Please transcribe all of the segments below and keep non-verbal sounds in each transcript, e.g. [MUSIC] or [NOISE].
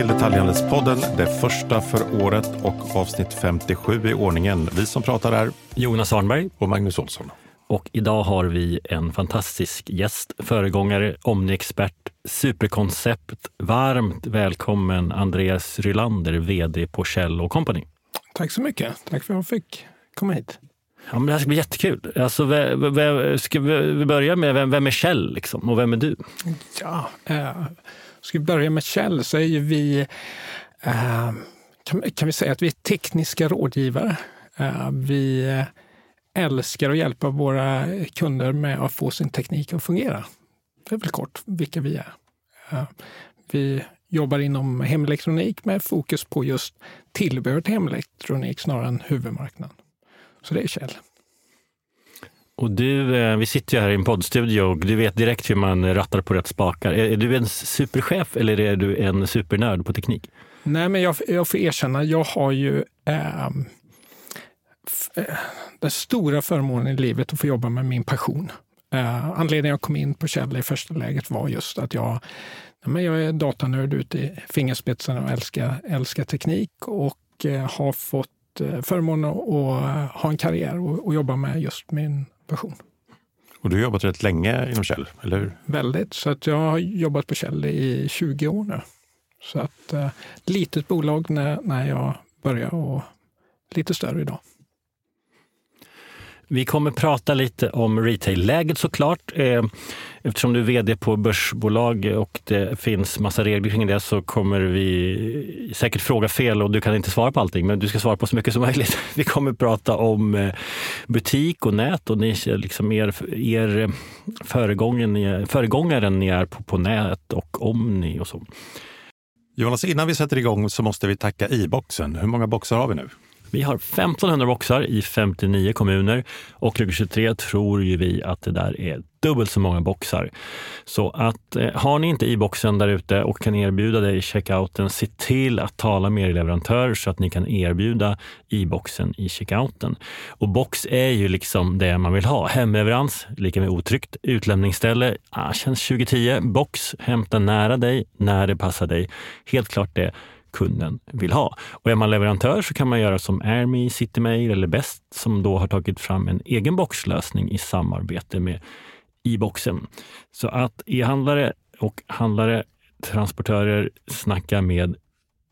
till Detaljhandelspodden, det första för året och avsnitt 57 i ordningen. Vi som pratar är Jonas Arnberg och Magnus Olsson. Och idag har vi en fantastisk gäst, föregångare, Omni-expert, superkoncept. Varmt välkommen Andreas Rylander, vd på Kjell Company. Tack så mycket. Tack för att jag fick komma hit. Ja, men det här ska bli jättekul. Alltså, vem, ska vi börja med vem, vem är Kjell liksom, och vem är du? Ja, eh, ska vi börja med Kjell så är ju vi, eh, kan, kan, vi säga att vi är tekniska rådgivare. Eh, vi eh, älskar att hjälpa våra kunder med att få sin teknik att fungera. Det är väl kort vilka vi är. Eh, vi jobbar inom hemelektronik med fokus på just tillbehör till hemelektronik snarare än huvudmarknaden. Så det är Kjell. Och du, eh, vi sitter ju här i en poddstudio och du vet direkt hur man rattar på rätt spakar. Är, du en superchef eller är du en supernörd på teknik? Nej, men jag, jag får erkänna, jag har ju ehm, eh, den stora förmånen i livet att få jobba med min passion. Eh, anledningen jag kom in på Kjell i första läget var just att jag, men jag är datanörd ute i fingerspetsarna och älskar, älskar teknik och eh, har fått eh, förmånen att ha en karriär och, och jobba med just min passion. Och du har jobbat rätt länge inom Kjell, eller hur? Väldigt. Så att jag har jobbat på Kjell i 20 år nu. Så att eh, litet bolag när, när jag började och lite större idag. Vi kommer prata lite om retail-läget såklart. Eh, eftersom du är vd på börsbolag och det finns massa regler kring det så kommer vi säkert fråga fel och du kan inte svara på allting, men du ska svara på så mycket som möjligt. [LAUGHS] Vi kommer prata om eh, butik och nät och ni liksom er, er eh, föregångaren, föregångaren ni är på, på nät och Omni och så. Jonas, innan vi sätter igång så måste vi tacka i-boxen. Hur många boxar har vi nu? Vi har 1500 boxar i 59 kommuner och 2023 tror ju vi att det där är dubbelt så många boxar. Så att eh, har ni inte i-boxen där ute och kan erbjuda det i checkouten, se till att tala med er leverantör så att ni kan erbjuda i-boxen i checkouten. Och box är ju liksom det man vill ha. Hemleverans, lika med otryggt. Utlämningsställe, ah, känns 2010. Box, hämta nära dig, när det passar dig. Helt klart det kunden vill ha. Och är man leverantör så kan man göra som AirMe, CityMail eller Best som då har tagit fram en egen boxlösning i samarbete med e-boxen. Så att e-handlare och handlare, transportörer, snacka med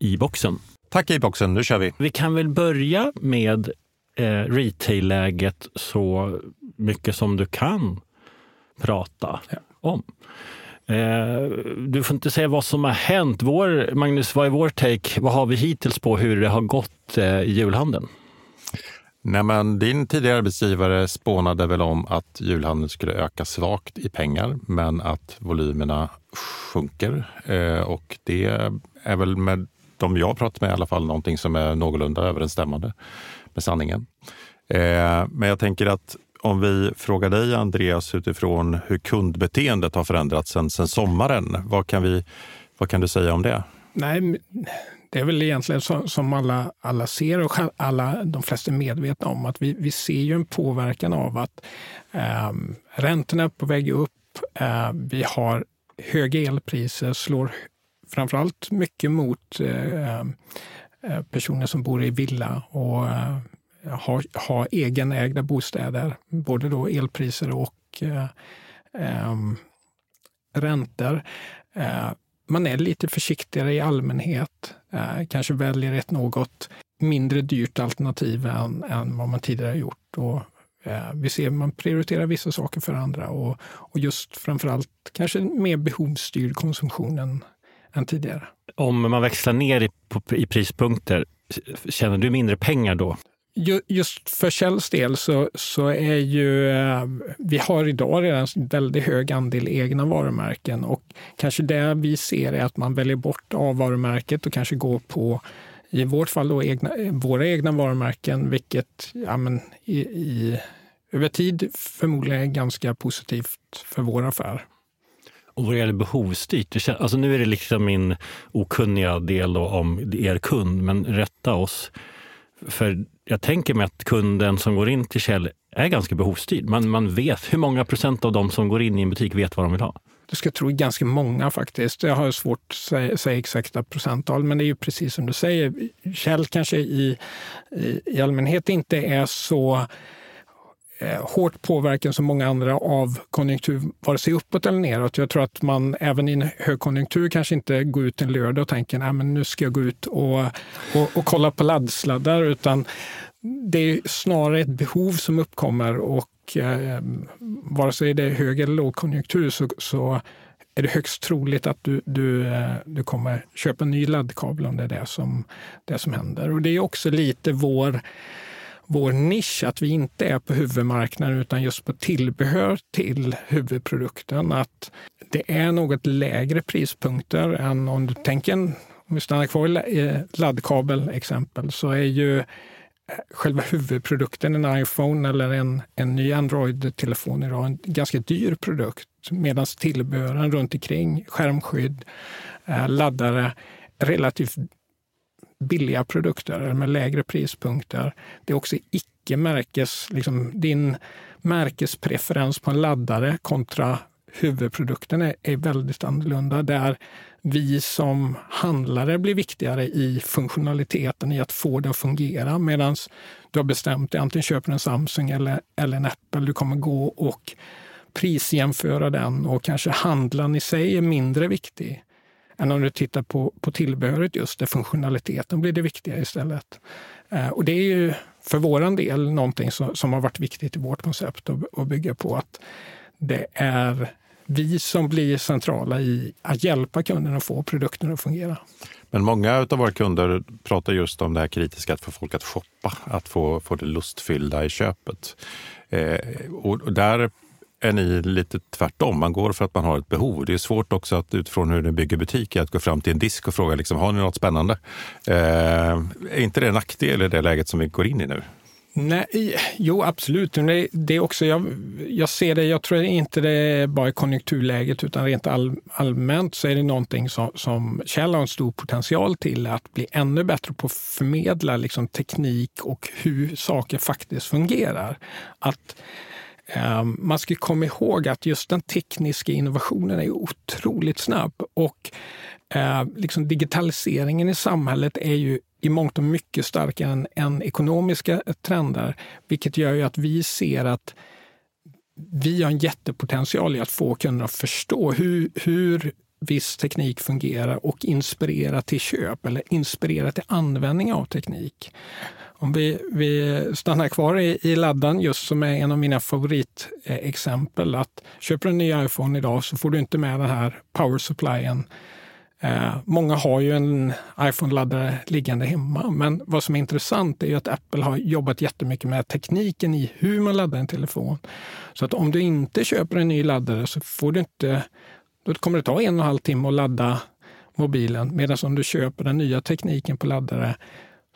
e-boxen. Tack e-boxen, nu kör vi. Vi kan väl börja med eh, retail-läget så mycket som du kan prata ja. om. Eh, du får inte säga vad som har hänt. Vår, Magnus, vad är vår take? Vad har vi hittills på hur det har gått eh, i julhandeln? Nej, men din tidigare arbetsgivare spånade väl om att julhandeln skulle öka svagt i pengar, men att volymerna sjunker. Eh, och det är väl med de jag pratat med i alla fall någonting som är någorlunda överensstämmande med sanningen. Men jag tänker att om vi frågar dig Andreas utifrån hur kundbeteendet har förändrats sen, sen sommaren. Vad kan, vi, vad kan du säga om det? Nej, det är väl egentligen som, som alla, alla ser och alla, de flesta är medvetna om att vi, vi ser ju en påverkan av att eh, räntorna är på väg upp. Eh, vi har höga elpriser, slår framförallt mycket mot eh, eh personer som bor i villa och eh, ha, ha egenägda bostäder, både då elpriser och eh, eh, räntor. Eh, man är lite försiktigare i allmänhet, eh, kanske väljer ett något mindre dyrt alternativ än, än vad man tidigare gjort. Och, eh, vi ser att man prioriterar vissa saker för andra och, och just framförallt kanske mer behovsstyrd konsumtion än, än tidigare. Om man växlar ner i, på, i prispunkter, tjänar du mindre pengar då? Just för Kjells del så, så är ju, eh, vi har idag redan en väldigt hög andel egna varumärken och kanske det vi ser är att man väljer bort A-varumärket och kanske går på, i vårt fall då, egna, eh, våra egna varumärken, vilket ja, men, i, i, över tid förmodligen är ganska positivt för vår affär. Och vad gäller behovsstyrt, alltså nu är det liksom min okunniga del om er kund, men rätta oss. För jag tänker mig att kunden som går in till Kjell är ganska behovsstyrd. Man, man vet, hur många procent av de som går in i en butik vet vad de vill ha? Du ska tro ganska många faktiskt. Jag har svårt att säga, säga exakta procenttal, men det är ju precis som du säger. Kjell kanske i, i, i allmänhet inte är så Eh, hårt påverkan som många andra av konjunktur, vare sig uppåt eller neråt. Jag tror att man även i en högkonjunktur kanske inte går ut en lördag och tänker att nu ska jag gå ut och, och, och kolla på laddsladdar, utan det är snarare ett behov som uppkommer och eh, vare sig det är hög eller lågkonjunktur så, så är det högst troligt att du, du, eh, du kommer köpa en ny laddkabel om det är det som, det som händer. Och det är också lite vår vår nisch, att vi inte är på huvudmarknaden utan just på tillbehör till huvudprodukten. Att det är något lägre prispunkter än om du tänker, om vi stannar kvar i eh, laddkabel exempel, så är ju eh, själva huvudprodukten, en iPhone eller en, en ny Android-telefon idag, en ganska dyr produkt. Medan tillbehören runt omkring, skärmskydd, eh, laddare, relativt billiga produkter med lägre prispunkter. Det är också icke-märkes, liksom din märkespreferens på en laddare kontra huvudprodukten är, är väldigt annorlunda. Där vi som handlare blir viktigare i funktionaliteten, i att få det att fungera. Medan du har bestämt dig, antingen köper en Samsung eller, eller en Apple. Du kommer gå och prisjämföra den och kanske handlaren i sig är mindre viktig än om du tittar på, på tillbehöret just, där funktionaliteten blir det viktiga istället. Eh, och det är ju för vår del någonting som, som har varit viktigt i vårt koncept att, att bygga på att det är vi som blir centrala i att hjälpa kunden att få produkten att fungera. Men många av våra kunder pratar just om det här kritiska, att få folk att shoppa, att få, få det lustfyllda i köpet. Eh, och där är ni lite tvärtom. Man går för att man har ett behov. Det är svårt också att utifrån hur ni bygger butiker att gå fram till en disk och fråga liksom, har ni något spännande. Eh, är inte det en nackdel i det läget som vi går in i nu? Nej, jo, absolut. Det, det är också, jag, jag ser det, jag tror inte det är bara i konjunkturläget utan rent all, allmänt så är det någonting som, som Kjell har en stor potential till att bli ännu bättre på att förmedla liksom, teknik och hur saker faktiskt fungerar. Att Ehm, man ska komma ihåg att just den tekniska innovationen är otroligt snabb och ehm, liksom digitaliseringen i samhället är ju i mångt och mycket starkare än, än ekonomiska trender, vilket gör ju att vi ser att vi har en jättepotential i att få kunderna att förstå hur, hur viss teknik fungerar och inspirera till köp eller inspirera till användning av teknik. Om vi, vi stannar kvar i, i laddan, just som är en av mina favoritexempel, att köper du en ny iPhone idag så får du inte med den här power supplyen. Eh, många har ju en iPhone-laddare liggande hemma, men vad som är intressant är att Apple har jobbat jättemycket med tekniken i hur man laddar en telefon. Så att om du inte köper en ny laddare så får du inte, då kommer det ta en och en halv timme att ladda mobilen, medan om du köper den nya tekniken på laddare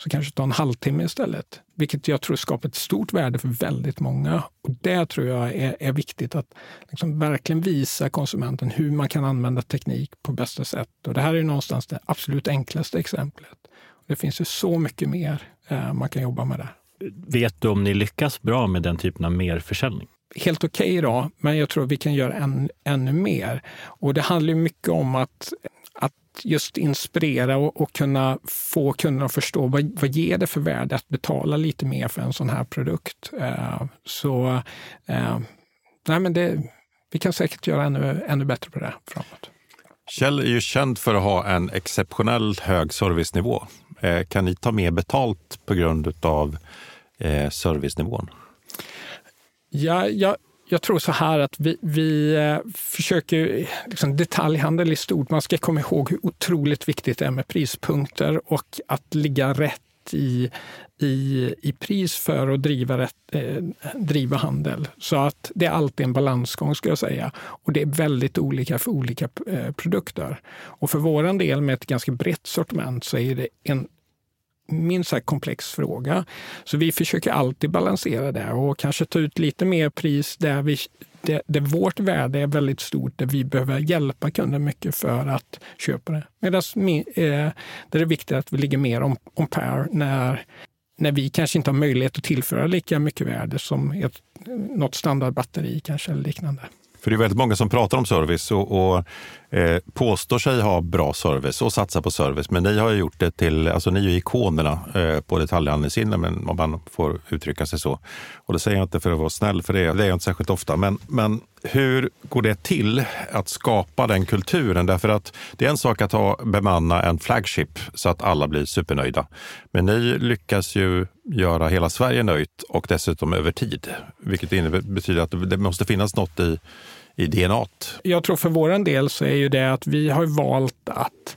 så kanske ta en halvtimme istället. Vilket jag tror skapar ett stort värde för väldigt många. Och Det tror jag är, är viktigt att liksom verkligen visa konsumenten hur man kan använda teknik på bästa sätt. Och Det här är någonstans det absolut enklaste exemplet. Det finns ju så mycket mer eh, man kan jobba med där. Vet du om ni lyckas bra med den typen av merförsäljning? Helt okej okay idag, men jag tror vi kan göra än, ännu mer. Och det handlar mycket om att just inspirera och, och, kunna få kunderna att förstå vad, vad ger det för värde att betala lite mer för en sån här produkt. Uh, så uh, nej, men det, vi kan säkert göra ännu, ännu bättre på det framåt. Kjell är ju känd för att ha en exceptionellt hög servicenivå. Eh, kan ni ta mer betalt på grund av eh, servicenivån? Ja, jag, jag tror så här att vi, vi eh, försöker, liksom detaljhandel i stort, man ska komma ihåg hur otroligt viktigt det är med prispunkter och att ligga rätt i, i, i pris för att driva, rätt, eh, driva handel. Så att det är alltid en balansgång ska jag säga. Och det är väldigt olika för olika eh, produkter. Och för vår del med ett ganska brett sortiment så är det en minst sagt komplex fråga. Så vi försöker alltid balansera det och kanske ta ut lite mer pris där, vi, där, där vårt värde är väldigt stort, där vi behöver hjälpa kunden mycket för att köpa det. Medan eh, det är viktigt att vi ligger mer om, om per när, när vi kanske inte har möjlighet att tillföra lika mycket värde som ett, något standardbatteri kanske eller liknande. För det är väldigt många som pratar om service och, och eh, påstår sig ha bra service och satsar på service. Men ni har ju gjort det till, alltså ni är ju ikonerna eh, på detaljhandelssidan om man får uttrycka sig så. Och det säger jag inte för att vara snäll, för det, det är jag inte särskilt ofta. Men, men hur går det till att skapa den kulturen? Därför att det är en sak att ha, bemanna en flagship så att alla blir supernöjda. Men ni lyckas ju göra hela Sverige nöjt och dessutom över tid. Vilket innebär, betyder att det måste finnas något i, i DNA. Jag tror för vår del så är ju det att vi har valt att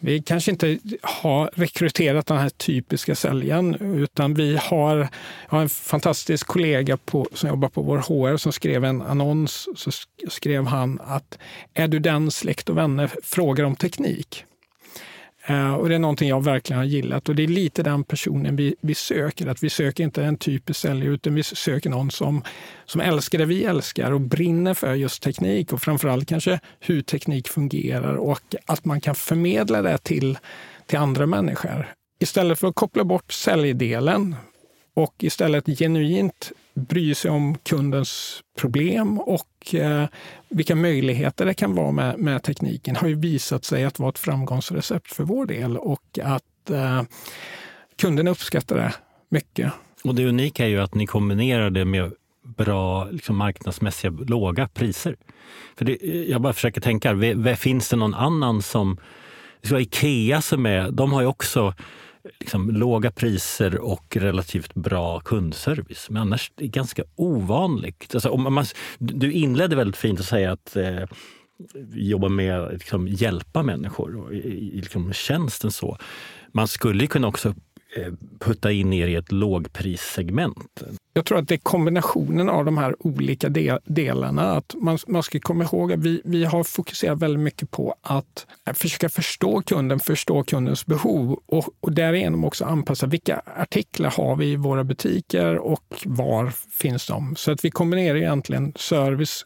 vi kanske inte har rekryterat den här typiska säljaren, utan vi har, har en fantastisk kollega på, som jobbar på vår HR som skrev en annons. Så skrev han att är du den släkt och vänner frågar om teknik? Eh, och det är någonting jag verkligen har gillat och det är lite den personen vi, vi söker. Att vi söker inte en typisk säljare utan vi söker någon som, som älskar det vi älskar och brinner för just teknik och framförallt kanske hur teknik fungerar och att man kan förmedla det till, till andra människor. Istället för att koppla bort säljdelen och istället genuint bry sig om kundens problem och eh, vilka möjligheter det kan vara med, med, tekniken har ju visat sig att vara ett framgångsrecept för vår del och att eh, kunden uppskattar det mycket. Och det unika är ju att ni kombinerar det med bra liksom marknadsmässiga låga priser. För det, eh, jag bara försöker tänka, finns det någon annan som... Ikea som är, de har ju också liksom, låga priser och relativt bra kundservice. Men annars är det ganska ovanligt. Alltså, om man, du inledde väldigt fint att säga att eh, jobba med att liksom, hjälpa människor och i, i liksom, tjänsten så. Man skulle kunna också Eh, putta in er i ett lågprissegment? Jag tror att det är kombinationen av de här olika del delarna. Att man, man ska komma ihåg att vi, vi har fokuserat väldigt mycket på att eh, försöka förstå kunden, förstå kundens behov och, och därigenom också anpassa vilka artiklar har vi i våra butiker och var finns de? Så att vi kombinerar egentligen service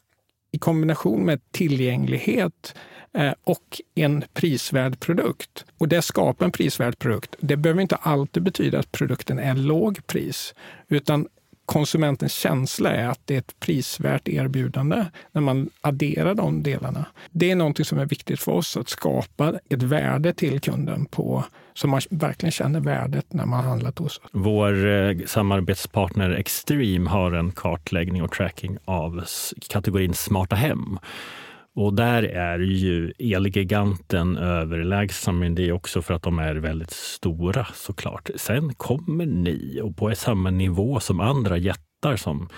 i kombination med tillgänglighet Eh, och en prisvärd produkt. Och det skapar en prisvärd produkt. Det behöver inte alltid betyda att produkten är låg pris, utan konsumentens känsla är att det är ett prisvärt erbjudande när man adderar de delarna. Det är någonting som är viktigt för oss, att skapa ett värde till kunden på, så man verkligen känner värdet när man handlat hos oss. Vår eh, samarbetspartner Extreme har en kartläggning och tracking av kategorin smarta hem. Och där är ju Elgiganten överlägsen. men det är också för att de är väldigt stora såklart. Sen kommer ni och på samma nivå som andra jättar som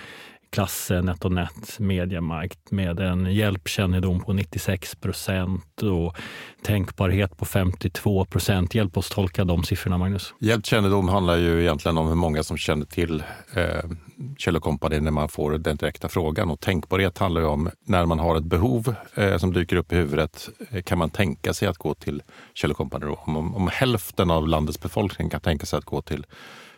Klasse, NetOnNet, Mediamarkt med en hjälpkännedom på 96 procent och tänkbarhet på 52 procent. Hjälp oss tolka de siffrorna, Magnus. Hjälpkännedom handlar ju egentligen om hur många som känner till eh, Kjell Company när man får den direkta frågan. Och tänkbarhet handlar ju om när man har ett behov eh, som dyker upp i huvudet. Eh, kan man tänka sig att gå till Kjell Company? Om, om, om hälften av landets befolkning kan tänka sig att gå till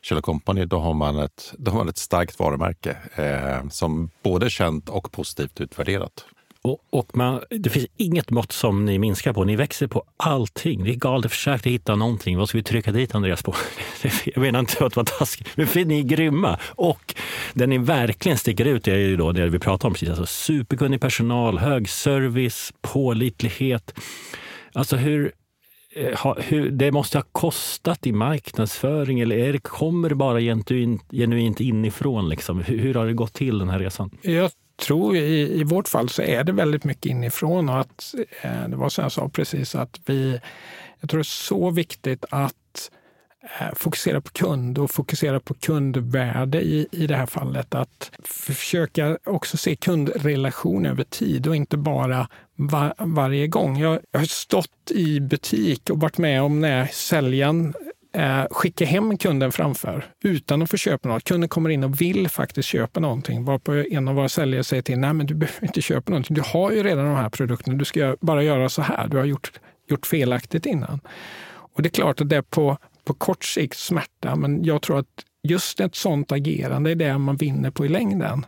Kjell Company, då har man ett, då har man ett starkt varumärke eh, som både känt och positivt utvärderat. Och, och man, det finns inget mått som ni minskar på. Ni växer på allting. Det är galet. Försökte hitta någonting. Vad ska vi trycka dit Andreas på? [LAUGHS] Jag menar inte att vara taskig, men ni är grymma. Och det ni verkligen sticker ut är ju då det vi pratade om precis. Alltså superkunnig personal, hög service, pålitlighet. Alltså hur, Eh, ha, hur, det måste ha kostat i marknadsföring eller är det, kommer det bara genuint, genuint inifrån? Liksom? Hur, hur, har det gått till den här resan? Jag tror i, i vårt fall så är det väldigt mycket inifrån och att eh, det var som jag sa precis att vi, jag tror det är så viktigt att Eh, fokusera på kund och fokusera på kundvärde i, i det här fallet. Att försöka också se kundrelation över tid och inte bara var, varje gång. Jag, jag har stått i butik och varit med om när säljaren eh, skickar hem kunden framför utan att få köpa något. Kunden kommer in och vill faktiskt köpa någonting varpå en av våra säljare säger till nej men du behöver inte köpa någonting. Du har ju redan de här produkterna. Du ska bara göra så här. Du har gjort, gjort felaktigt innan. Och det är klart att det på på kort sikt smärta, men jag tror att just ett sånt agerande är det man vinner på i längden.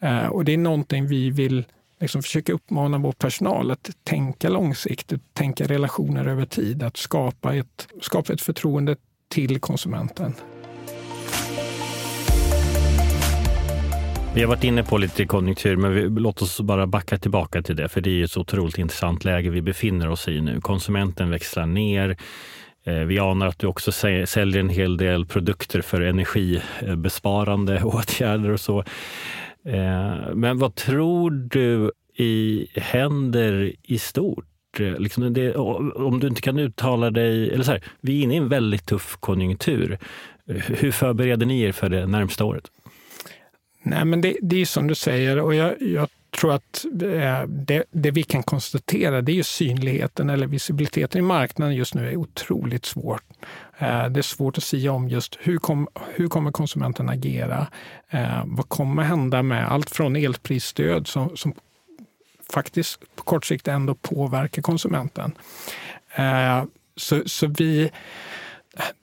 Eh, och det är någonting vi vill liksom försöka uppmana vår personal att tänka långsiktigt, tänka relationer över tid, att skapa ett, skapa ett förtroende till konsumenten. Vi har varit inne på lite konjunktur, men vi, låt oss bara backa tillbaka till det, för det är ett så otroligt intressant läge vi befinner oss i nu. Konsumenten växlar ner. Eh, vi anar att du också säljer en hel del produkter för energibesparande [LAUGHS] åtgärder och så. Eh, men vad tror du i, händer i stort? Eh, liksom det, om du inte kan uttala dig... Eller så här, vi är inne i en väldigt tuff konjunktur. Hur förbereder ni er för det närmsta året? Nej, men det, det är som du säger och jag, jag tror att det, det, vi kan konstatera det är ju synligheten eller visibiliteten i marknaden just nu är otroligt svårt. Eh, det är svårt att säga om just hur, kom, hur kommer konsumenten agera? Eh, vad kommer hända med allt från elprisstöd som, som faktiskt på kort sikt ändå påverkar konsumenten. Eh, så, så vi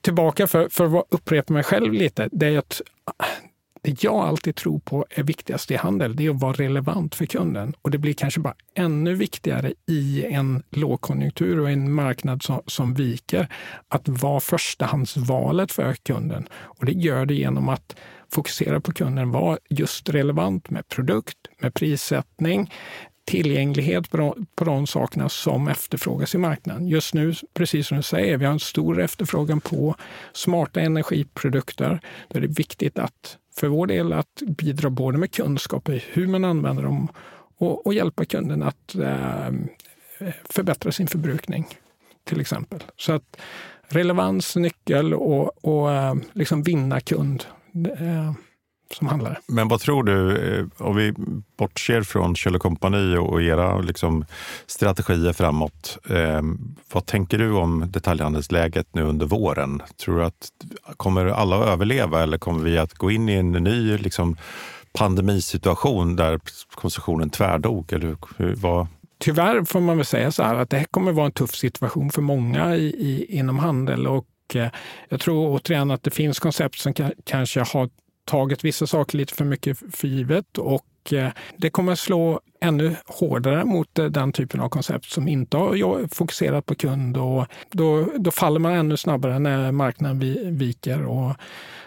tillbaka för, för att upprepa mig själv lite, det är att det jag alltid tror på är viktigast i handel, det är att vara relevant för kunden. Och det blir kanske bara ännu viktigare i en lågkonjunktur och en marknad som, som viker, att vara förstahandsvalet för kunden. Och det gör det genom att fokusera på kunden, vara just relevant med produkt, med prissättning, tillgänglighet på de, på de sakerna som efterfrågas i marknaden. Just nu, precis som du säger, vi har en stor efterfrågan på smarta energiprodukter. Då är det viktigt att för vår del att bidra både med kunskap i hur man använder dem och, och hjälpa kunden att eh, förbättra sin förbrukning, till exempel. Så att relevans, nyckel och, och eh, liksom vinna kund. Eh, som handlare. Men vad tror du, eh, om vi bortser från Kjell Company och era liksom, strategier framåt. Eh, vad tänker du om detaljhandelsläget nu under våren? Tror du att kommer alla att överleva eller kommer vi att gå in i en ny liksom, pandemisituation där konsumtionen tvärdog? Eller vad? Tyvärr får man väl säga så här att det här kommer vara en tuff situation för många i, i, inom handel och eh, jag tror återigen att det finns koncept som kanske har tagit vissa saker lite för mycket för givet och eh, det kommer slå ännu hårdare mot eh, den typen av koncept som inte har fokuserat på kund och då, då faller man ännu snabbare när marknaden viker. Och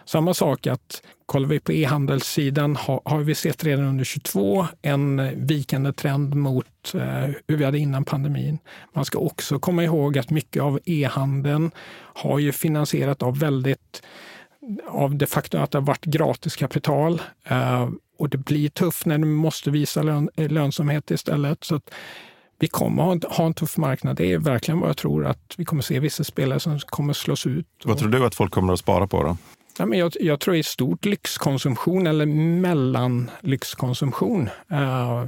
samma sak att kollar vi på e-handelssidan har, har vi sett redan under 22 en vikande trend mot eh, hur vi hade innan pandemin. Man ska också komma ihåg att mycket av e-handeln har ju finansierat av väldigt av det faktum att det har varit gratis kapital. Eh, och det blir tufft när du måste visa lön, lönsamhet istället. Så vi kommer ha en, ha en tuff marknad. Det är verkligen vad jag tror att vi kommer se vissa spelare som kommer slås ut. Vad tror du att folk kommer att spara på då? Ja, men jag, jag tror i stort lyxkonsumtion eller mellanlyxkonsumtion. Uh,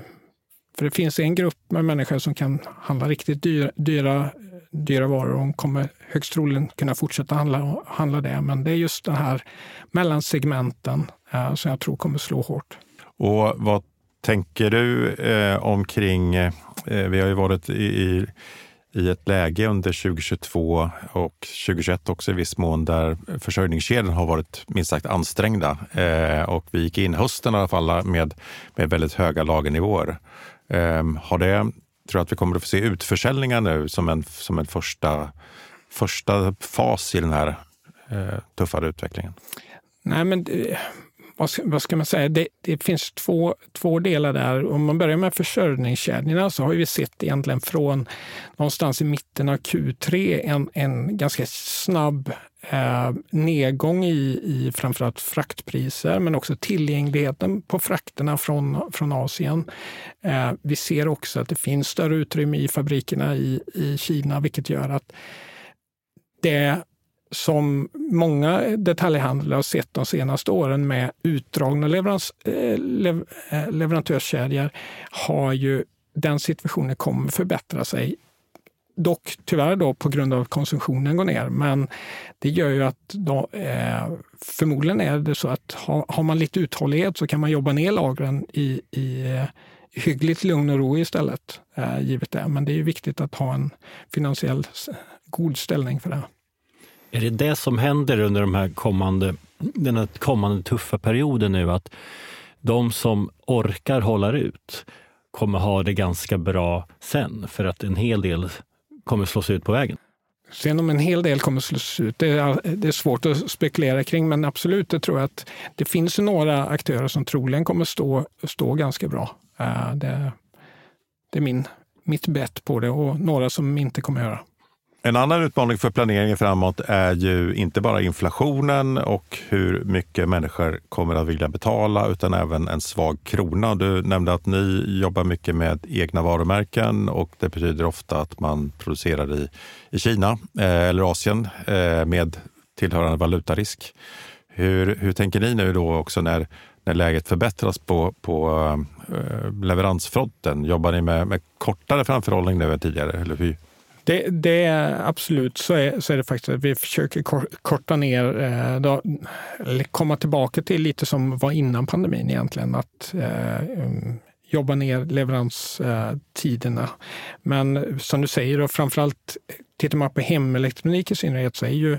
för det finns en grupp med människor som kan handla riktigt dyra, dyra dyra varor. De kommer högst troligen kunna fortsätta handla, handla det. Men det är just den här mellansegmenten eh, som jag tror kommer slå hårt. Och vad tänker du eh, omkring, eh, vi har ju varit i, i ett läge under 2022 och 2021 också i viss mån där försörjningskedjan har varit minst sagt ansträngda. Eh, och vi gick in hösten i alla fall med, med väldigt höga lagernivåer. Eh, har det Tror du att vi kommer att få se utförsäljningar nu som en, som en första, första fas i den här eh, tuffare utvecklingen? Nej, men det, vad, ska, vad ska man säga? Det, det, finns två, två delar där. Om man börjar med försörjningskedjorna så har vi sett egentligen från någonstans i mitten av Q3 en, en ganska snabb eh, nedgång i, i framförallt fraktpriser, men också tillgängligheten på frakterna från, från Asien. Eh, vi ser också att det finns större utrymme i fabrikerna i, i Kina, vilket gör att det som många detaljhandlare har sett de senaste åren med utdragna leverans, eh, lev, eh, leverantörskedjor har ju den situationen kommer förbättra sig Dock tyvärr då på grund av att konsumtionen går ner. Men det gör ju att då, eh, förmodligen är det så att har, har, man lite uthållighet så kan man jobba ner lagren i, i eh, hyggligt lugn och ro istället, eh, givet det. Men det är ju viktigt att ha en finansiell god ställning för det. Är det det som händer under de här kommande, den här kommande tuffa perioden nu? Att de som orkar hålla ut kommer ha det ganska bra sen för att en hel del kommer slås ut på vägen? Sen om en hel del kommer slås ut, det är, det är svårt att spekulera kring, men absolut, det tror jag att det finns några aktörer som troligen kommer stå, stå ganska bra. Eh, det, det är min, mitt bett på det och några som inte kommer göra göra. En annan utmaning för planeringen framåt är ju inte bara inflationen och hur mycket människor kommer att vilja betala, utan även en svag krona. Du nämnde att ni jobbar mycket med egna varumärken och det betyder ofta att man producerar i, i Kina eh, eller Asien eh, med tillhörande valutarisk. Hur, hur tänker ni nu då också när, när läget förbättras på, på eh, leveransfronten? Jobbar ni med, med kortare framförhållning nu än tidigare? Eller hur, det, det, är absolut så är, så är det faktiskt. att Vi försöker korta ner, eh, då, komma tillbaka till lite som var innan pandemin egentligen. Att eh, um, jobba ner leveranstiderna. Men som du säger, och framförallt tittar man på hemelektronik i synnerhet så är ju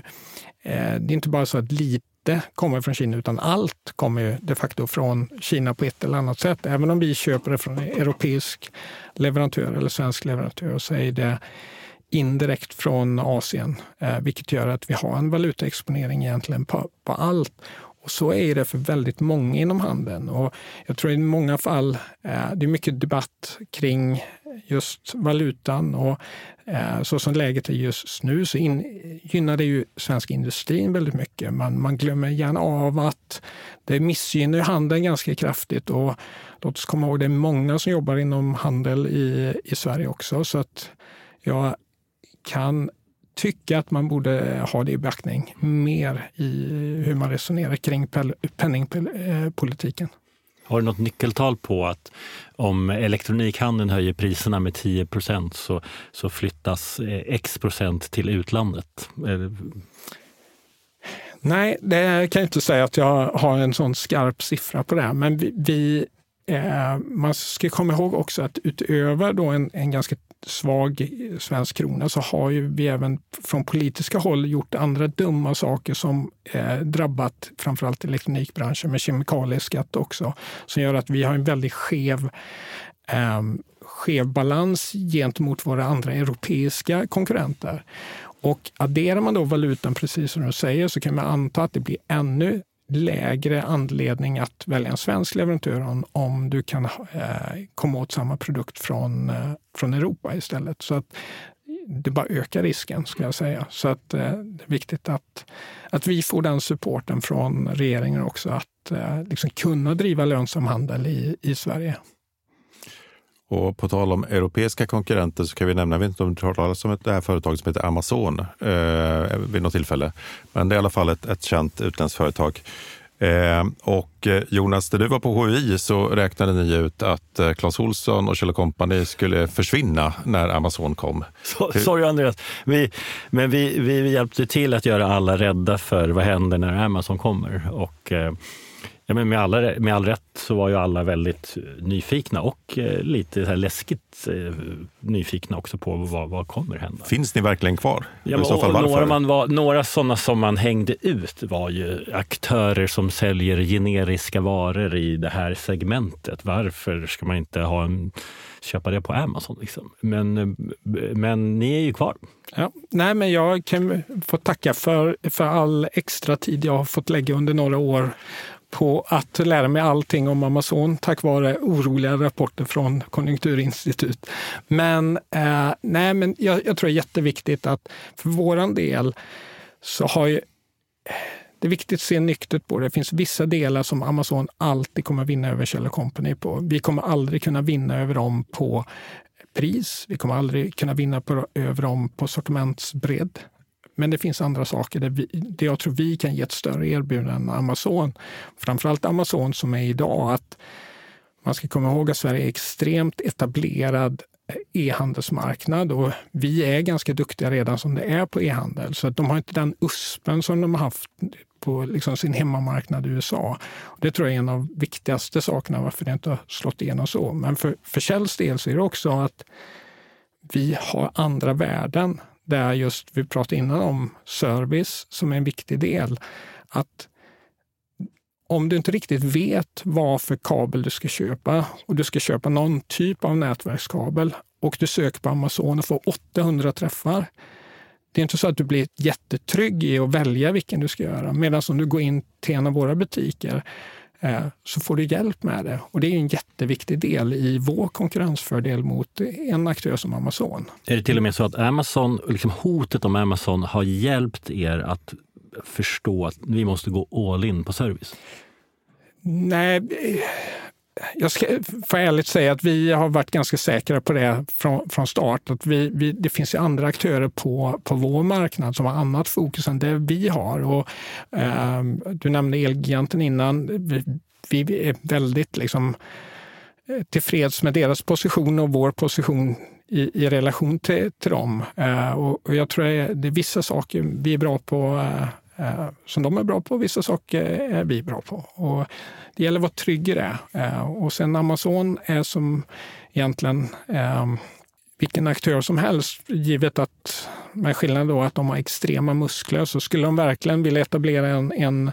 eh, det är inte bara så att lite kommer från Kina, utan allt kommer de facto från Kina på ett eller annat sätt. Även om vi köper det från en europeisk leverantör eller svensk leverantör så är det indirekt från Asien, eh, vilket gör att vi har en valutaexponering egentligen på, på allt. Och så är det för väldigt många inom handeln. Och jag tror i många fall, eh, det är mycket debatt kring just valutan och eh, så som läget är just nu så in, gynnar det ju svensk industrin väldigt mycket. Man, man glömmer gärna av att det missgynnar handeln ganska kraftigt och låt oss komma ihåg, det är många som jobbar inom handel i, i Sverige också. Så att jag kan tycka att man borde ha det i beaktning mer i hur man resonerar kring penningpolitiken. Har du något nyckeltal på att om elektronikhandeln höjer priserna med 10 så, så flyttas eh, x procent till utlandet? Nej, det kan jag inte säga att jag har en sån skarp siffra på det. Men vi, vi eh, man ska komma ihåg också att utöver då en, en ganska svag svensk krona så har ju vi även från politiska håll gjort andra dumma saker som eh, drabbat framförallt elektronikbranschen med kemikalieskatt också, som gör att vi har en väldigt skev eh, skev balans gentemot våra andra europeiska konkurrenter. Och adderar man då valutan, precis som du säger, så kan man anta att det blir ännu lägre anledning att välja en svensk leverantör om, om du kan eh, komma åt samma produkt från, eh, från Europa istället. Så att det bara ökar risken, ska jag säga. Så att eh, det är viktigt att, att vi får den supporten från regeringen också, att eh, liksom kunna driva lönsam handel i, i Sverige. Och på tal om europeiska konkurrenter så kan vi nämna, jag vet inte om du har talat om det här företaget som heter Amazon eh, vid något tillfälle. Men det är i alla fall ett, ett känt utländskt företag. Eh, och eh, Jonas, när du var på HUI så räknade ni ut att eh, Clas Ohlson och Kjell Company skulle försvinna när Amazon kom. Så, sorry Andreas, vi, men vi, vi, vi hjälpte till att göra alla rädda för vad händer när Amazon kommer. Och, eh, Ja, men med, alla, med all rätt så var ju alla väldigt nyfikna och eh, lite så läskigt eh, nyfikna också på vad, vad kommer hända. Finns ni verkligen kvar? Ja, men, och, och några, man var, några sådana som man hängde ut var ju aktörer som säljer generiska varor i det här segmentet. Varför ska man inte ha en, köpa det på Amazon? Liksom? Men, eh, men ni är ju kvar. Ja, nej, men jag kan få tacka för, för all extra tid jag har fått lägga under några år på att lära mig allting om Amazon tack vare oroliga rapporter från Konjunkturinstitut. Men, eh, nej, men jag, jag, tror det är jätteviktigt att för vår del så har ju det är viktigt att se nyktert på det. Det finns vissa delar som Amazon alltid kommer vinna över Kjell Company på. Vi kommer aldrig kunna vinna över dem på pris. Vi kommer aldrig kunna vinna på, över dem på sortimentsbredd. Men det finns andra saker där, vi, där jag tror vi kan ge ett större erbjudande än Amazon. Framförallt Amazon som är idag. att Man ska komma ihåg att Sverige är extremt etablerad eh, e-handelsmarknad och vi är ganska duktiga redan som det är på e-handel. Så att de har inte den USPen som de har haft på liksom sin hemmamarknad i USA. Det tror jag är en av de viktigaste sakerna varför det inte har slått igenom så. Men för, för Kjells del så är det också att vi har andra värden där just vi pratade innan om service som är en viktig del. Att om du inte riktigt vet vad för kabel du ska köpa och du ska köpa någon typ av nätverkskabel och du söker på Amazon och får 800 träffar. det är inte så att du blir jättetrygg i att välja vilken du ska göra. Medan om du går in till en av våra butiker så får du hjälp med det. Och det är en jätteviktig del i vår konkurrensfördel mot en aktör som Amazon. Är det till och med så att Amazon, liksom hotet om Amazon har hjälpt er att förstå att vi måste gå all in på service? Nej, jag ska för ärligt säga att vi har varit ganska säkra på det från, från start. Att vi, vi, det finns ju andra aktörer på, på vår marknad som har annat fokus än det vi har. Och, eh, du nämnde Elgiganten innan. Vi, vi är väldigt liksom, eh, tillfreds med deras position och vår position i, i relation till, till dem. Eh, och, och, jag tror att det är vissa saker vi är bra på eh, Eh, som de är bra på. Vissa saker är vi bra på. Och det gäller att vara trygg i det. Eh, och sen Amazon är som egentligen eh, vilken aktör som helst, givet att med skillnad då att de har extrema muskler, så skulle de verkligen vilja etablera en, en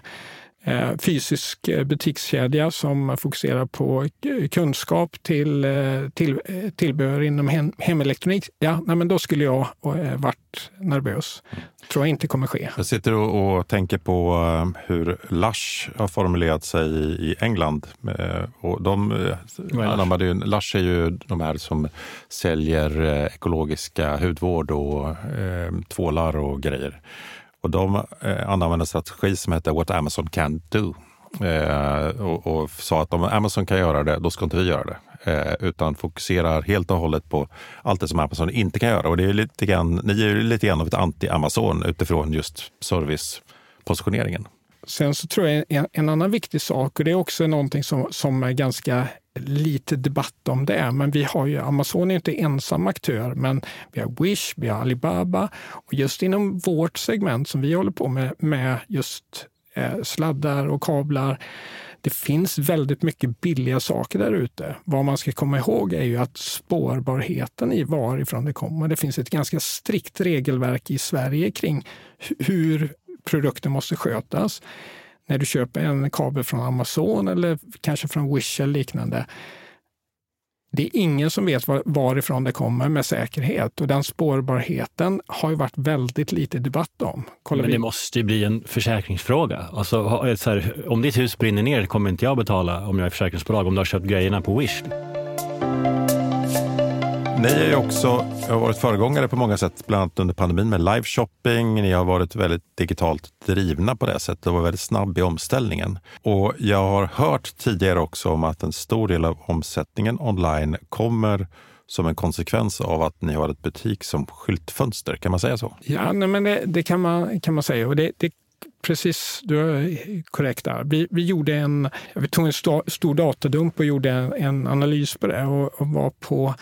fysisk eh, butikskedja som fokuserar på kunskap till, eh, till tillbehör inom hem, hemelektronik. Ja, nej, men då skulle jag varit nervös. tror jag inte kommer ske. Jag sitter och, och tänker på hur Lush har formulerat sig i, i England. Och de anammade ju, Lush är ju de här som säljer ekologiska hudvård och eh, tvålar och grejer. Och de eh, använde en strategi som heter What Amazon can do. Eh, och, och, sa att om Amazon kan göra det, då ska inte vi göra det. Eh, utan fokuserar helt och hållet på allt det som Amazon inte kan göra. Och det är lite grann, ni är lite grann av ett anti-Amazon utifrån just servicepositioneringen. Sen så tror jag en, en, annan viktig sak, och det är också någonting som, som är ganska lite debatt om det, men vi har ju, Amazon är inte ensam aktör, men vi har Wish, vi har Alibaba och just inom vårt segment som vi håller på med, med just eh, sladdar och kablar, det finns väldigt mycket billiga saker där ute. Vad man ska komma ihåg är ju att spårbarheten i varifrån det kommer. Det finns ett ganska strikt regelverk i Sverige kring hur produkten måste skötas när du köper en kabel från Amazon eller kanske från Wish eller liknande. Det är ingen som vet var, varifrån det kommer med säkerhet och den spårbarheten har ju varit väldigt lite debatt om. Kollar Men det vi... måste ju bli en försäkringsfråga. Alltså, här, om ditt hus brinner ner kommer inte jag betala om jag är försäkringsbolag, om du har köpt grejerna på Wish. Ni är ju också, har varit föregångare på många sätt, bland annat under pandemin med live shopping. Ni har varit väldigt digitalt drivna på det sättet och var väldigt snabb i omställningen. Och jag har hört tidigare också om att en stor del av omsättningen online kommer som en konsekvens av att ni har ett butik som skyltfönster. Kan man säga så? Ja, nej, men det, det, kan, man, kan man säga. Och det, det precis, du är korrekt där. Vi, vi, gjorde en, vi tog en stor, stor datadump och gjorde en, en analys på det och, och var på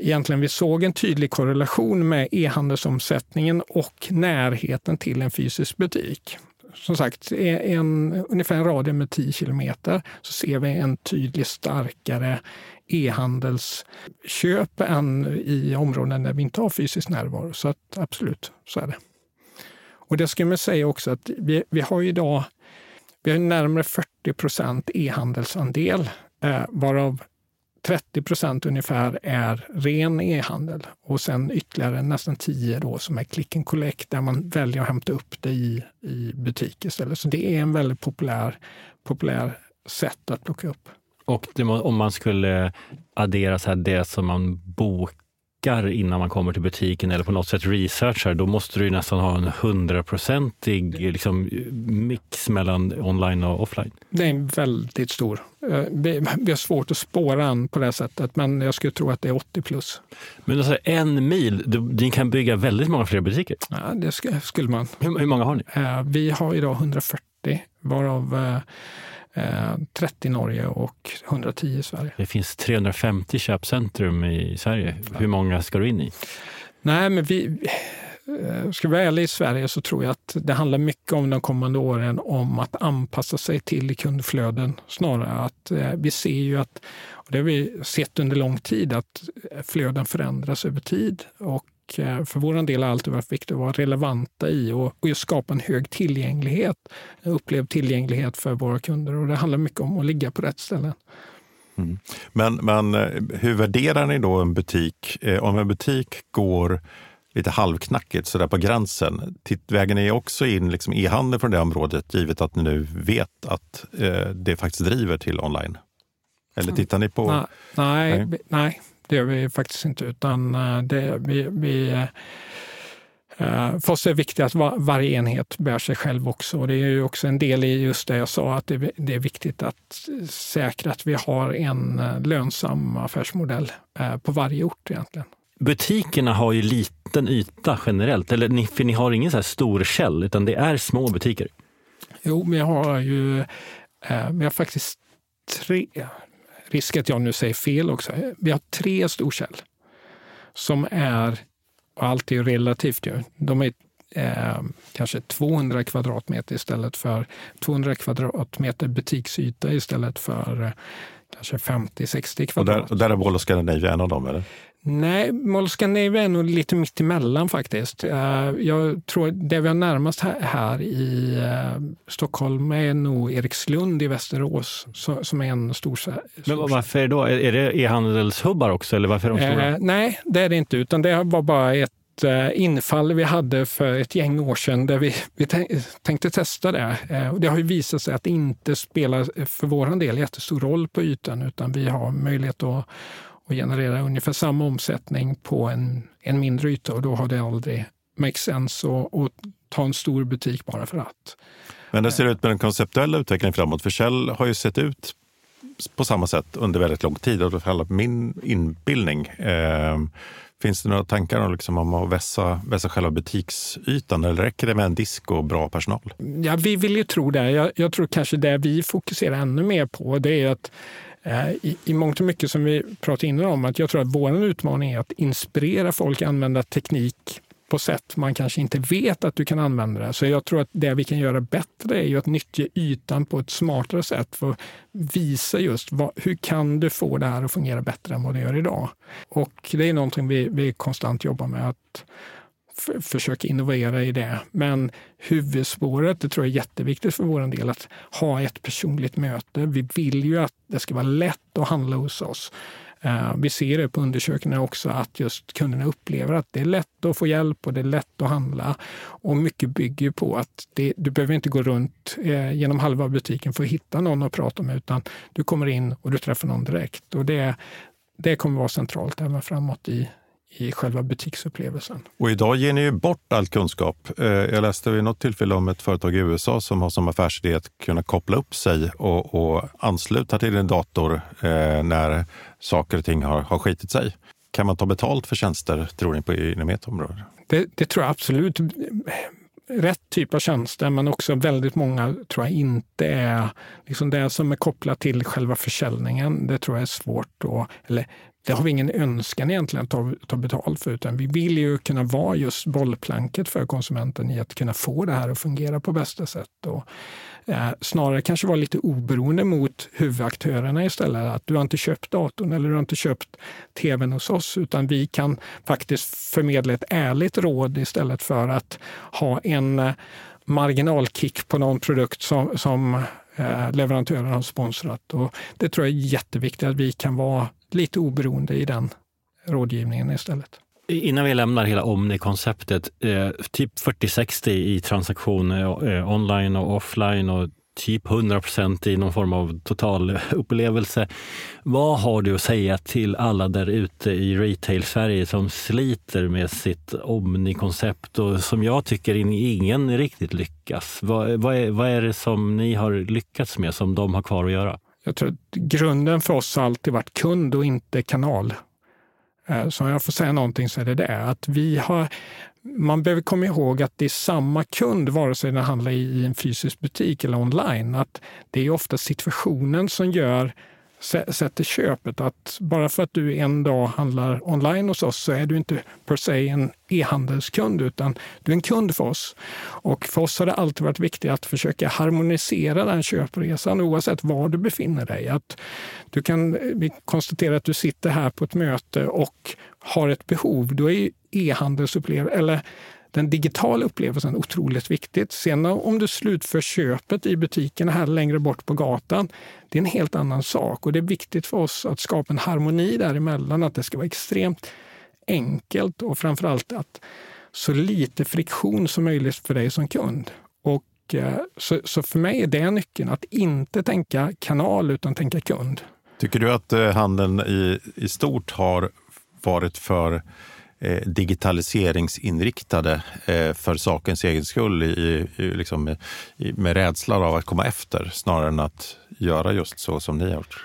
egentligen vi såg en tydlig korrelation med e-handelsomsättningen och närheten till en fysisk butik. Som sagt, en, ungefär en radie med 10 kilometer så ser vi en tydligt starkare e-handelsköp än i områden där vi inte har fysisk närvaro. Så att, absolut, så är det. Och det ska man säga också att vi, vi har idag vi har närmare 40 procent e-handelsandel, eh, varav 30 procent ungefär är ren e-handel och sen ytterligare nästan 10 då som är click and collect där man väljer att hämta upp det i, i butik istället. Så det är en väldigt populär, populär sätt att plocka upp. Och det, om man skulle addera så här det som man bokar klickar innan man kommer till butiken eller på något sätt researchar, då måste du nästan ha en hundraprocentig liksom, mix mellan online och offline. Det är väldigt stor. Eh, vi har svårt att spåra an på det sättet, men jag skulle tro att det är 80 plus. Men alltså, en mil, ni kan bygga väldigt många fler butiker? Ja, det skulle man. Hur, hur många har ni? Eh, vi har idag 140, varav eh, 30 i Norge och 110 i Sverige. Det finns 350 köpcentrum i Sverige. Hur många ska du in i? Nej, men vi, eh, ska vi vara ärliga i Sverige så tror jag att det handlar mycket om de kommande åren om att anpassa sig till kundflöden snarare. Att eh, vi ser ju att, och det har vi sett under lång tid, att flöden förändras över tid. Och Eh, för vår del har alltid varit viktigt att vara relevanta i och, och just skapa en hög tillgänglighet, upplevd tillgänglighet för våra kunder. Och det handlar mycket om att ligga på rätt ställen. Mm. Men, men eh, hur värderar ni då en butik? Eh, om en butik går lite halvknackigt, så där på gränsen. Väger ni också in liksom e-handel från det området, givet att ni nu vet att eh, det faktiskt driver till online? Eller tittar ni på... Nej, nej. nej det gör vi faktiskt inte. Utan eh, det, vi, vi Uh, för oss är det viktigt att var, varje enhet bär sig själv också. Och det är ju också en del i just det jag sa, att det, det är viktigt att säkra att vi har en uh, lönsam affärsmodell på varje ort egentligen. Butikerna har ju liten yta generellt, eller ni, för ni har ingen så här stor käll, utan det är små butiker. Jo, vi har ju vi har faktiskt tre, risk att jag nu säger fel också, vi har tre storkäll som är och allt är relativt ju. De är eh, kanske 200 kvadratmeter istället för 200 kvadratmeter butiksyta istället för eh, kanske 50-60 kvadrat. Och där, och där är Mall of Scandinavia en av dem? Eller? Nej, Mall Scandinavia är nog lite mitt emellan faktiskt. Eh, jag tror det vi har närmast här i eh, Stockholm är nog Erikslund i Västerås som är en stor... stor Men varför då? Är det e-handelshubbar också? Eller varför är de stora? Eh, nej, det är det inte, utan det var bara ett infall vi hade för ett gäng år sedan där vi, vi tänkte testa det. Det har ju visat sig att det inte spelar för vår del jättestor roll på ytan utan vi har möjlighet att och generera ungefär samma omsättning på en, en mindre yta och då har det aldrig make sense att, att ta en stor butik bara för att. Men det ser ut med den konceptuella utvecklingen framåt? För Kjell har ju sett ut på samma sätt under väldigt lång tid, och det min inbildning. Eh, finns det några tankar om, liksom, om att vässa, vässa själva butiksytan eller räcker det med en disk och bra personal? Ja, vi vill ju tro det. Jag, jag tror kanske det vi fokuserar ännu mer på det är att Eh, I, I mångt och mycket som vi pratade innan om, att jag tror att vår utmaning är att inspirera folk att använda teknik på sätt man kanske inte vet att du kan använda det. Så jag tror att det vi kan göra bättre är ju att nyttja ytan på ett smartare sätt för att visa just vad, hur kan du få det här att fungera bättre än vad det gör idag. Och det är någonting vi, vi konstant jobbar med. att försöka innovera i det. Men huvudspåret, det tror jag är jätteviktigt för vår del, att ha ett personligt möte. Vi vill ju att det ska vara lätt att handla hos oss. Eh, vi ser det på undersökningar också att just kunderna upplever att det är lätt att få hjälp och det är lätt att handla. Och mycket bygger på att det, du behöver inte gå runt eh, genom halva butiken för att hitta någon att prata med, utan du kommer in och du träffar någon direkt. Och det, det kommer vara centralt även framåt i, i själva butiksupplevelsen. Och idag ger ni ju bort all kunskap. Eh, jag läste vid något tillfälle om ett företag i USA som har som affärsidé att kunna koppla upp sig och, och ansluta till en dator eh, när saker och ting har, har skitit sig. Kan man ta betalt för tjänster, tror ni, på, inom ert område? Det, det tror jag absolut rätt typ av tjänster, men också väldigt många tror jag inte är liksom det som är kopplat till själva försäljningen. Det tror jag är svårt att, eller det har vi ingen önskan egentligen att ta, ta betalt för, utan vi vill ju kunna vara just bollplanket för konsumenten i att kunna få det här att fungera på bästa sätt. Och, eh, snarare kanske vara lite oberoende mot huvudaktörerna istället. Att du har inte köpt datorn eller du har inte köpt tvn hos oss, utan vi kan faktiskt förmedla ett ärligt råd istället för att ha en eh, marginalkick på någon produkt som, som eh, leverantören har sponsrat. Och det tror jag är jätteviktigt att vi kan vara lite oberoende i den rådgivningen istället. Innan vi lämnar hela Omni-konceptet, eh, typ 40-60 i transaktioner eh, eh, online och offline och typ 100 procent i någon form av total [LAUGHS] upplevelse. Vad har du att säga till alla där ute i retail-Sverige som sliter med sitt Omni-koncept och som jag tycker ingen riktigt lyckas? Vad, vad, är, vad är det som ni har lyckats med som de har kvar att göra? Jag tror att grunden för oss har alltid varit kund och inte kanal. Eh, så om jag får säga någonting så är det det. Att vi har, man behöver komma ihåg att det är samma kund vare sig den handlar i en fysisk butik eller online. Att det är ofta situationen som gör sätter köpet. Att bara för att du en dag handlar online hos oss så är du inte per se en e-handelskund utan du är en kund för oss. Och för oss har det alltid varit viktigt att försöka harmonisera den köpresan oavsett var du befinner dig. Att du kan vi konstaterar att du sitter här på ett möte och har ett behov. Då är e-handelsupplevelse, eller den digitala upplevelsen är otroligt viktigt. Sen om du slutför köpet i butiken här längre bort på gatan, det är en helt annan sak. Och det är viktigt för oss att skapa en harmoni däremellan, att det ska vara extremt enkelt och framförallt att så lite friktion som möjligt för dig som kund. Och, eh, så, så för mig är det nyckeln, att inte tänka kanal utan tänka kund. Tycker du att eh, handeln i, i stort har varit för eh, digitaliseringsinriktade eh, för sakens egen skull i, i, liksom, i, med rädsla av att komma efter snarare än att göra just så som ni har gjort?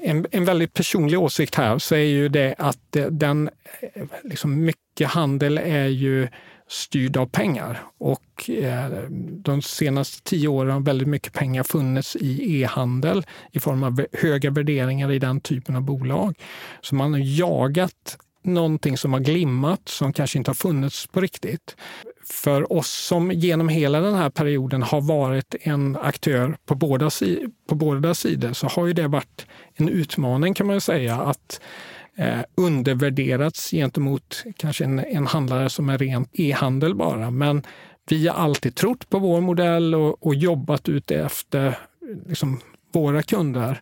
En, en väldigt personlig åsikt här så är ju det att eh, den, eh, liksom mycket handel är ju styrd av pengar. Och eh, de senaste tio åren har väldigt mycket pengar funnits i e-handel i form av höga värderingar i den typen av bolag. Så man har jagat någonting som har glimmat, som kanske inte har funnits på riktigt. För oss som genom hela den här perioden har varit en aktör på båda, på båda sidor så har ju det varit en utmaning kan man säga att eh, undervärderats gentemot kanske en, en handlare som är rent e-handel bara. Men vi har alltid trott på vår modell och, och jobbat ut efter liksom, våra kunder.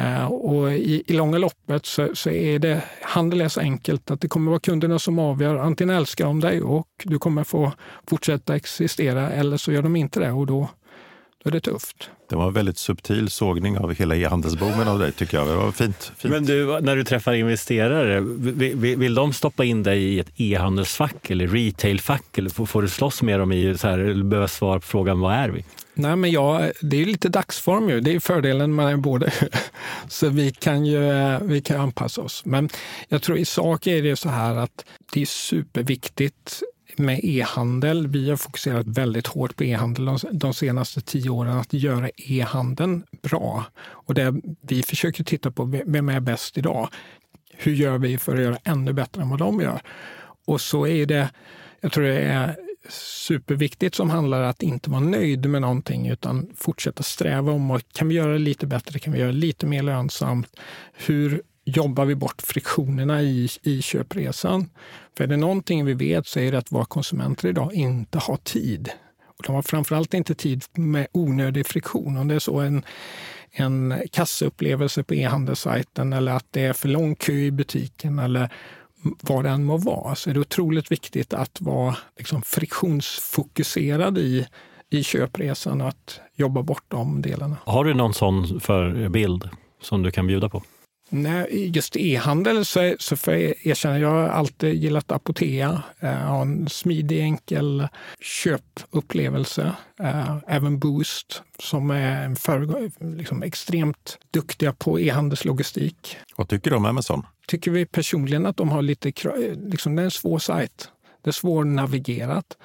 Eh, och i, i långa loppet så, så, är det, handel är så enkelt att det kommer vara kunderna som avgör. Antingen älskar de dig och du kommer få fortsätta existera eller så gör de inte det och då, då är det tufft. Det var en väldigt subtil sågning av hela e-handelsboomen av dig tycker jag. Det var fint. fint. Men du, när du träffar investerare, vill, vill de stoppa in dig i ett e-handelsfack eller retailfack? Eller får, får du slåss med dem i så här, eller behöva svara på frågan vad är vi? Nej, men ja, det är lite dagsform ju. Det är fördelen med både. [LAUGHS] så vi kan ju vi kan anpassa oss. Men jag tror i sak är det så här att det är superviktigt med e-handel. Vi har fokuserat väldigt hårt på e-handel de, senaste tio åren, att göra e-handeln bra. Och det vi försöker titta på, vem är bäst idag? Hur gör vi för att göra ännu bättre än vad de gör? Och så är det, jag tror det är superviktigt som handlar att inte vara nöjd med någonting utan fortsätta sträva om och kan vi göra det lite bättre, kan vi göra det lite mer lönsamt? Hur jobbar vi bort friktionerna i, i köpresan? För är det någonting vi vet så är det att våra konsumenter idag inte har tid. Och de har framförallt inte tid med onödig friktion. Om det är så en, en kassaupplevelse på e-handelssajten eller att det är för lång kö i butiken eller vad det än må vara, så är det otroligt viktigt att vara liksom friktionsfokuserad i, i köpresan och att jobba bort de delarna. Har du någon sån förebild som du kan bjuda på? Nej, just e-handel så, så får jag erkänna, jag har alltid gillat Apotea. Jag har en smidig, enkel köpupplevelse. Eh, även Boost som är en för, liksom extremt duktiga på e-handelslogistik. Vad tycker du om Amazon? Tycker vi personligen att de har lite, liksom, det är en svår sajt. Det är svårnavigerat.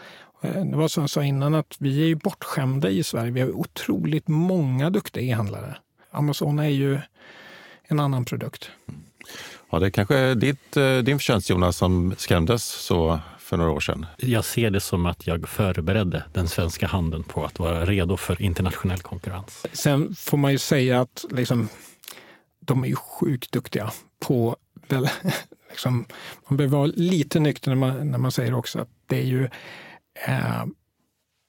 Eh, det var som jag sa innan att vi är ju bortskämda i Sverige. Vi har otroligt många duktiga e-handlare. Amazon är ju en annan produkt. Ja, det är kanske ditt, eh, din förtjänst Jonas som skrämdes så för några år sedan. Jag ser det som att jag förberedde den svenska handeln på att vara redo för internationell konkurrens. Sen får man ju säga att liksom, de är ju sjukt duktiga på väl, [LAUGHS] liksom, man behöver vara lite nykter när man, när man säger också att det är ju eh,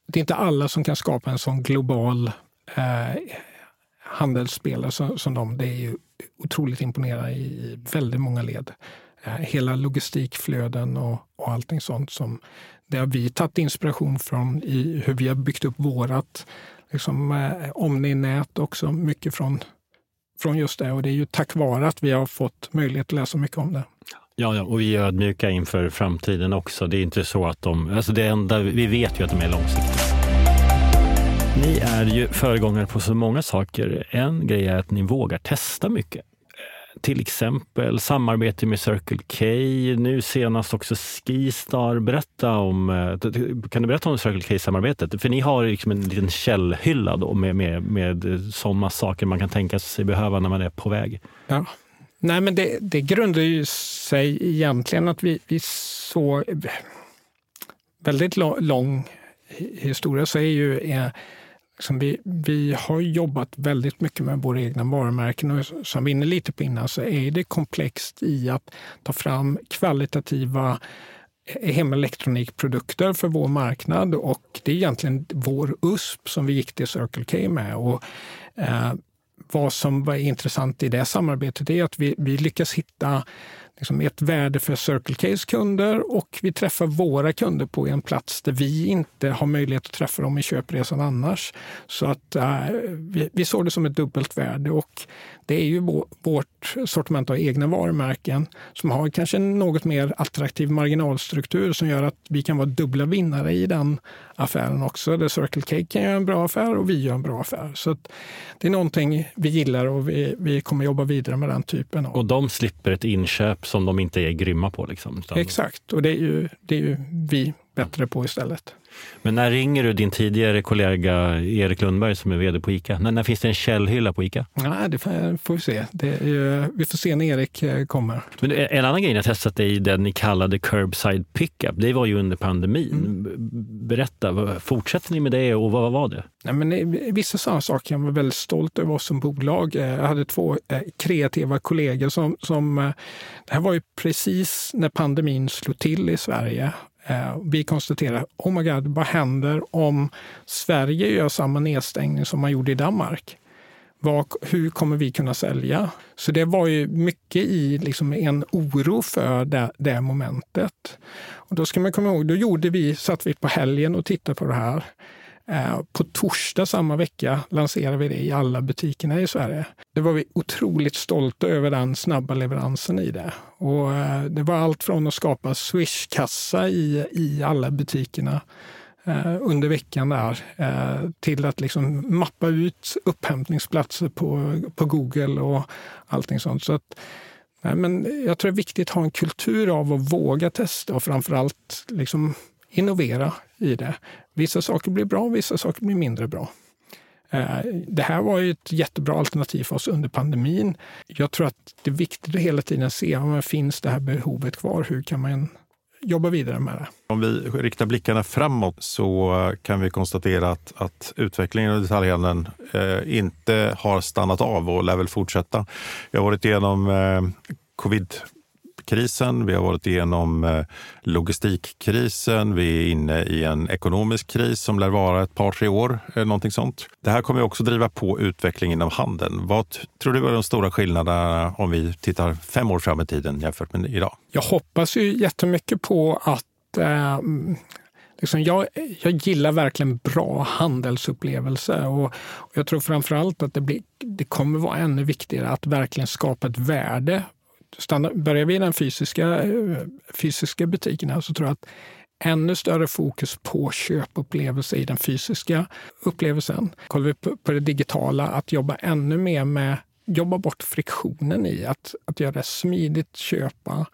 det är inte alla som kan skapa en sån global eh, handelsspelare som, som de. Det är ju otroligt imponerad i väldigt många led. Eh, hela logistikflöden och, och allting sånt som det har vi tagit inspiration från i hur vi har byggt upp vårat liksom, eh, Omni-nät också. Mycket från, från just det. Och det är ju tack vare att vi har fått möjlighet att läsa mycket om det. Ja, ja, och vi är ödmjuka inför framtiden också. Det är inte så att de... Alltså det enda, vi vet ju att de är långsiktiga. Ni är ju föregångare på så många saker. En grej är att ni vågar testa mycket. Eh, till exempel samarbete med Circle K, nu senast också Skistar. Berätta om, eh, kan du berätta om Circle K-samarbetet? För ni har liksom en liten källhylla då med, med, med eh, sådana saker man kan tänka sig behöva när man är på väg. Ja. Nej, men det, det grundar ju sig egentligen att vi, vi såg väldigt lång historia så är ju eh, Liksom vi, vi har jobbat väldigt mycket med våra egna varumärken och som vi är inne lite på innan så är det komplext i att ta fram kvalitativa eh, hemelektronikprodukter för vår marknad och det är egentligen vår USP som vi gick till Circle K med. Och, eh, vad som var intressant i det samarbetet är att vi, vi lyckas hitta liksom ett värde för Circle K's kunder och vi träffar våra kunder på en plats där vi inte har möjlighet att träffa dem i köpresan annars. Så att äh, vi, vi, såg det som ett dubbelt värde och det är ju vårt sortiment av egna varumärken som har kanske en något mer attraktiv marginalstruktur som gör att vi kan vara dubbla vinnare i den affären också. Där Circle K kan göra en bra affär och vi gör en bra affär. Så det är någonting vi gillar och vi, vi kommer jobba vidare med den typen. Av. Och de slipper ett inköp som de inte är grymma på? Liksom, Exakt, och det är ju, det är ju vi bättre på istället. Men när ringer du din tidigare kollega Erik Lundberg som är vd på ICA? När, när finns det en källhylla på ICA? Nej, det får vi se. Är, vi får se när Erik eh, kommer. Men en annan grej ni har testat är den ni kallade curbside pickup. Det var ju under pandemin. Mm. Berätta, fortsätter ni med det och vad var det? Nej, men vissa sådana saker jag var väldigt stolt över oss som bolag. Eh, jag hade två eh, kreativa kollegor som, som det här var ju precis när pandemin slog till i Sverige Eh, vi konstaterar, oh my god, vad händer om Sverige gör samma nedstängning som man gjorde i Danmark? Vad, hur kommer vi kunna sälja? Så det var ju mycket i liksom en oro för det, det momentet. Och då ska man komma ihåg, då gjorde vi, satt vi på helgen och tittade på det här. Eh, på torsdag samma vecka lanserade vi det i alla butikerna i Sverige. Det var vi otroligt stolta över den snabba leveransen i det. Och eh, det var allt från att skapa Swish-kassa i, i alla butikerna eh, under veckan där till att liksom mappa ut upphämtningsplatser på, på Google och allting sånt. Så att, men jag tror det är viktigt att ha en kultur av att våga testa och framförallt liksom innovera i det. Vissa saker blir bra, vissa saker blir mindre bra. Eh, det här var ju ett jättebra alternativ för oss under pandemin. Jag tror att det är viktigt att hela tiden se om det finns det här behovet kvar. Hur kan man jobba vidare med det? Om vi riktar blickarna framåt så kan vi konstatera att, att utvecklingen av detaljhandeln eh, inte har stannat av och lär väl fortsätta. Vi har varit igenom eh, covid krisen, vi har varit igenom eh, logistikkrisen, vi är inne i en ekonomisk kris som lär vara ett par, tre år. Eh, någonting sånt. Det här kommer också driva på utvecklingen av handeln. Vad tror du är de stora skillnaderna om vi tittar fem år fram i tiden jämfört med idag? Jag hoppas ju jättemycket på att eh, Liksom jag, jag gillar verkligen bra handelsupplevelser och, och jag tror framför allt att det, blir, det kommer vara ännu viktigare att verkligen skapa ett värde stannar, börjar vi i den fysiska, eh, fysiska butikerna så tror jag att ännu större fokus på köpupplevelse i den fysiska upplevelsen. Kollar vi på, på det digitala, att jobba ännu mer med jobba bort friktionen i att, att göra det smidigt köpa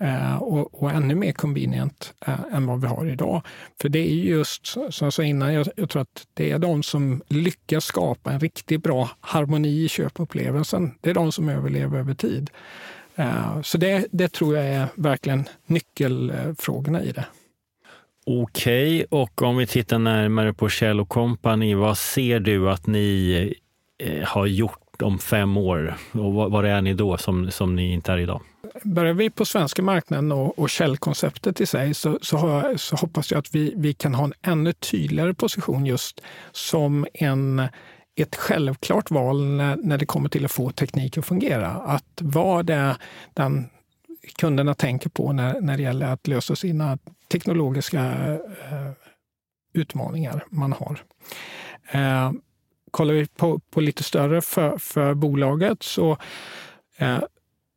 eh, och, och, ännu mer convenient eh, än vad vi har idag. För det är just, som jag sa innan, jag, jag, tror att det är de som lyckas skapa en riktigt bra harmoni i köpupplevelsen. Det är de som överlever över tid. Eh, så det, det tror jag är verkligen nyckelfrågorna i det. Okej, okay. och om vi tittar närmare på Kjell Company, vad ser du att ni eh, har gjort om fem år? Och var är ni då som, som ni inte är idag? Börjar vi på svenska marknaden och, och Shell-konceptet i sig så, så, har, så, hoppas jag att vi, vi kan ha en ännu tydligare position just som en ett självklart val när, när det kommer till att få teknik att fungera. Att vara det den kunderna tänker på när, när det gäller att lösa sina teknologiska eh, utmaningar man har. Eh, kollar vi på, på lite större för, för bolaget så, eh,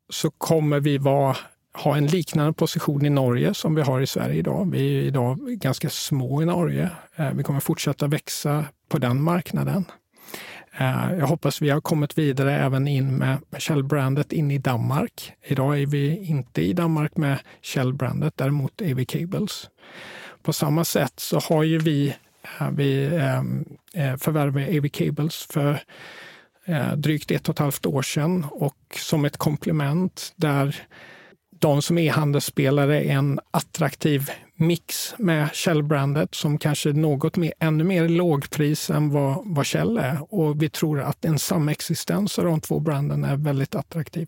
så kommer vi vara, ha en liknande position i Norge som vi har i Sverige idag. Vi är idag ganska små i Norge. Eh, vi kommer fortsätta växa på den marknaden. Eh, jag hoppas vi har kommit vidare även in med Shell-brandet in i Danmark. Idag är vi inte i Danmark med Shell-brandet, däremot är vi Cables. På samma sätt så har ju vi, eh, vi ehm, eh, förvärvat AV Cables för drygt ett och ett halvt år sedan och som ett komplement där de som e-handelsspelare är en attraktiv mix med Shell-brandet som kanske är något mer, ännu mer lågpris än vad, vad Shell är. Och vi tror att en samexistens av de två branden är väldigt attraktiv.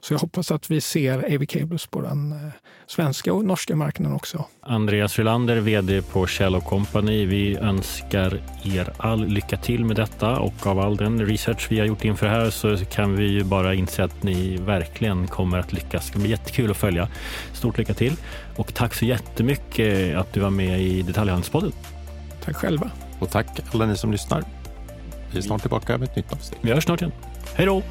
Så jag hoppas att vi ser AV Cables på den eh, svenska och norska marknaden också. Andreas Rylander, vd på Shell Company. Vi önskar er all lycka till med detta och av all den research vi har gjort inför det här så kan vi ju bara inse att ni verkligen kommer att lyckas. Det ska bli jättekul att följa. Stort lycka till och tack så jättemycket att du var med i Detaljhandelspodden. Tack själva. Och tack alla ni som lyssnar. Vi är snart tillbaka med ett nytt avsnitt. Vi hörs snart igen. Hej då!